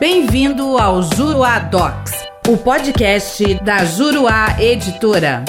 Bem-vindo ao Juruá Docs, o podcast da Juruá Editora.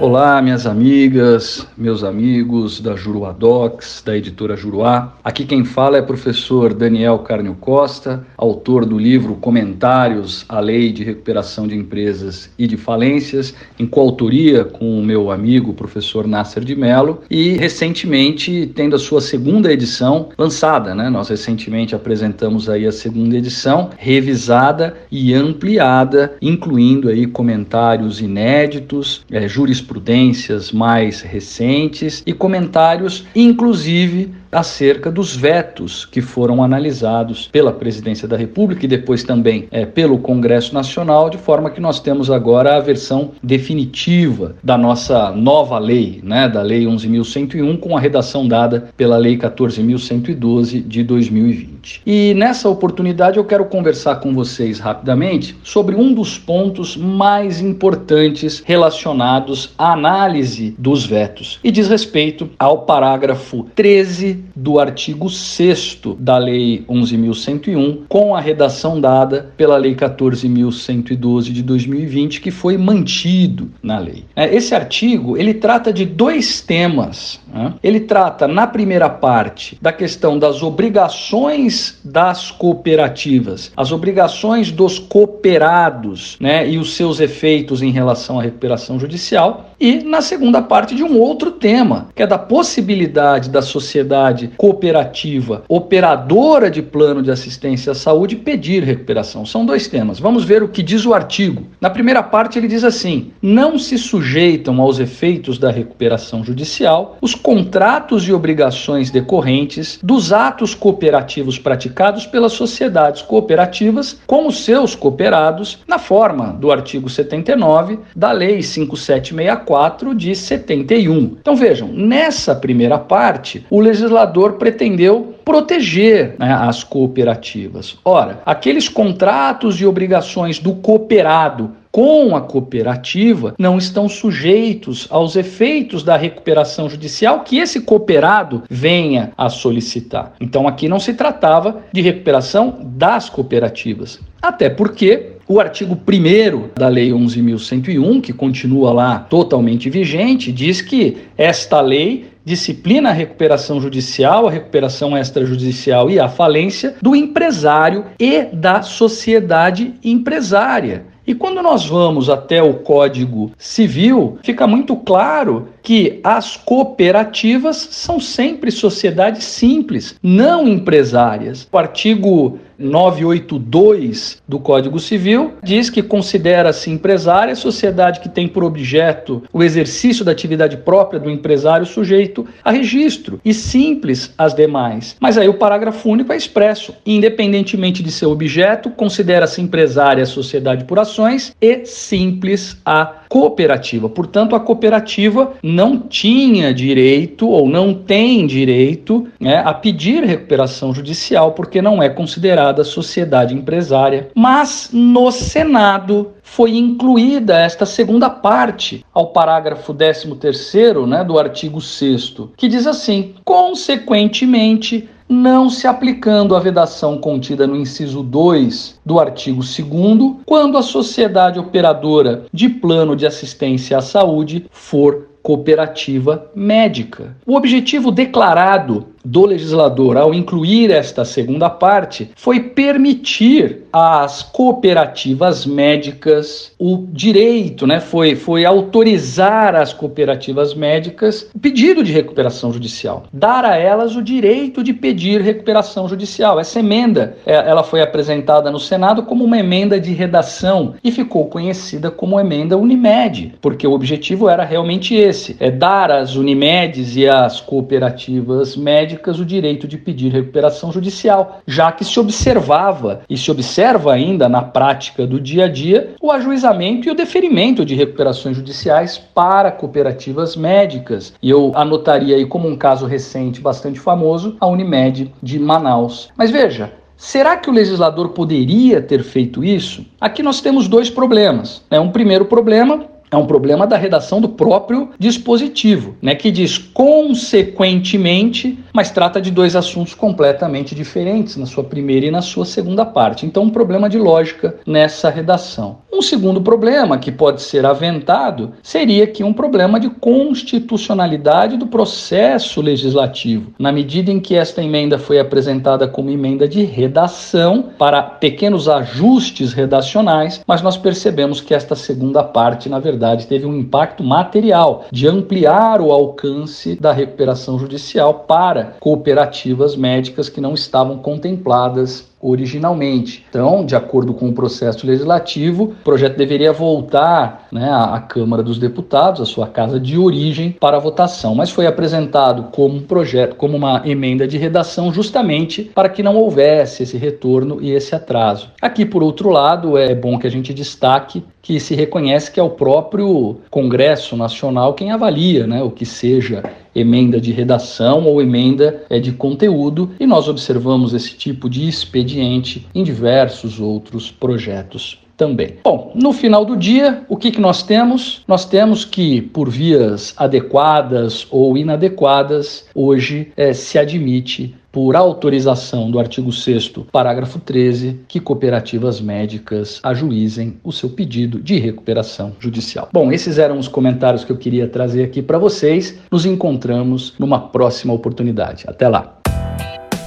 Olá, minhas amigas, meus amigos da Juruá Docs, da editora Juruá. Aqui quem fala é o professor Daniel Carnio Costa, autor do livro Comentários à Lei de Recuperação de Empresas e de Falências, em coautoria com o meu amigo professor Nasser de Mello, e recentemente tendo a sua segunda edição lançada, né? Nós recentemente apresentamos aí a segunda edição, revisada e ampliada, incluindo aí comentários inéditos, é, jurisprudência jurisprudências mais recentes e comentários, inclusive acerca dos vetos que foram analisados pela Presidência da República e depois também é, pelo Congresso Nacional, de forma que nós temos agora a versão definitiva da nossa nova lei, né, da Lei 11.101, com a redação dada pela Lei 14.112 de 2020. E nessa oportunidade eu quero conversar com vocês rapidamente sobre um dos pontos mais importantes relacionados à análise dos vetos e diz respeito ao parágrafo 13 do artigo 6 da Lei 11.101, com a redação dada pela Lei 14.112 de 2020, que foi mantido na lei. É, esse artigo ele trata de dois temas. Né? Ele trata, na primeira parte, da questão das obrigações das cooperativas, as obrigações dos cooperados né, e os seus efeitos em relação à recuperação judicial, e na segunda parte de um outro tema, que é da possibilidade da sociedade sociedade cooperativa operadora de plano de assistência à saúde pedir recuperação. São dois temas. Vamos ver o que diz o artigo. Na primeira parte, ele diz assim: não se sujeitam aos efeitos da recuperação judicial os contratos e obrigações decorrentes dos atos cooperativos praticados pelas sociedades cooperativas com os seus cooperados, na forma do artigo 79 da Lei 5764 de 71. Então vejam, nessa primeira parte, o legislador legislador pretendeu proteger né, as cooperativas. Ora, aqueles contratos e obrigações do cooperado com a cooperativa não estão sujeitos aos efeitos da recuperação judicial que esse cooperado venha a solicitar. Então aqui não se tratava de recuperação das cooperativas. Até porque o artigo 1 da Lei 11.101, que continua lá totalmente vigente, diz que esta lei disciplina a recuperação judicial, a recuperação extrajudicial e a falência do empresário e da sociedade empresária. E quando nós vamos até o Código Civil, fica muito claro que as cooperativas são sempre sociedades simples, não empresárias. O artigo 982 do Código Civil diz que considera-se empresária a sociedade que tem por objeto o exercício da atividade própria do empresário sujeito a registro e simples as demais. Mas aí o parágrafo único é expresso: independentemente de seu objeto, considera-se empresária a sociedade por ações e simples a cooperativa. Portanto, a cooperativa não tinha direito ou não tem direito né, a pedir recuperação judicial porque não é considerada sociedade empresária. Mas no Senado foi incluída esta segunda parte ao parágrafo 13º né, do artigo 6 que diz assim: consequentemente, não se aplicando a vedação contida no inciso 2 do artigo 2 quando a sociedade operadora de plano de assistência à saúde for cooperativa médica. O objetivo declarado do legislador ao incluir esta segunda parte foi permitir às cooperativas médicas o direito, né, foi, foi autorizar às cooperativas médicas o pedido de recuperação judicial, dar a elas o direito de pedir recuperação judicial. Essa emenda, é, ela foi apresentada no Senado como uma emenda de redação e ficou conhecida como emenda Unimed, porque o objetivo era realmente esse, é dar às Unimedes e às cooperativas médicas médicas o direito de pedir recuperação judicial, já que se observava e se observa ainda na prática do dia a dia o ajuizamento e o deferimento de recuperações judiciais para cooperativas médicas. E eu anotaria aí como um caso recente bastante famoso a Unimed de Manaus. Mas veja, Será que o legislador poderia ter feito isso? Aqui nós temos dois problemas. Né? Um primeiro problema é um problema da redação do próprio dispositivo, né, que diz consequentemente, mas trata de dois assuntos completamente diferentes na sua primeira e na sua segunda parte. Então, um problema de lógica nessa redação. Um segundo problema que pode ser aventado seria que um problema de constitucionalidade do processo legislativo, na medida em que esta emenda foi apresentada como emenda de redação para pequenos ajustes redacionais, mas nós percebemos que esta segunda parte, na verdade, teve um impacto material de ampliar o alcance da recuperação judicial para cooperativas médicas que não estavam contempladas originalmente. Então, de acordo com o processo legislativo, o projeto deveria voltar né, à Câmara dos Deputados, à sua casa de origem, para votação, mas foi apresentado como um projeto, como uma emenda de redação, justamente para que não houvesse esse retorno e esse atraso. Aqui, por outro lado, é bom que a gente destaque que se reconhece que é o próprio Congresso Nacional quem avalia né, o que seja emenda de redação ou emenda é de conteúdo, e nós observamos esse tipo de expediente em diversos outros projetos também. Bom, no final do dia, o que, que nós temos? Nós temos que, por vias adequadas ou inadequadas, hoje é, se admite por autorização do artigo 6 parágrafo 13, que cooperativas médicas ajuizem o seu pedido de recuperação judicial. Bom, esses eram os comentários que eu queria trazer aqui para vocês. Nos encontramos numa próxima oportunidade. Até lá.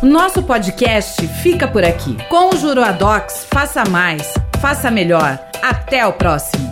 Nosso podcast fica por aqui. Com o faça mais, faça melhor. Até o próximo.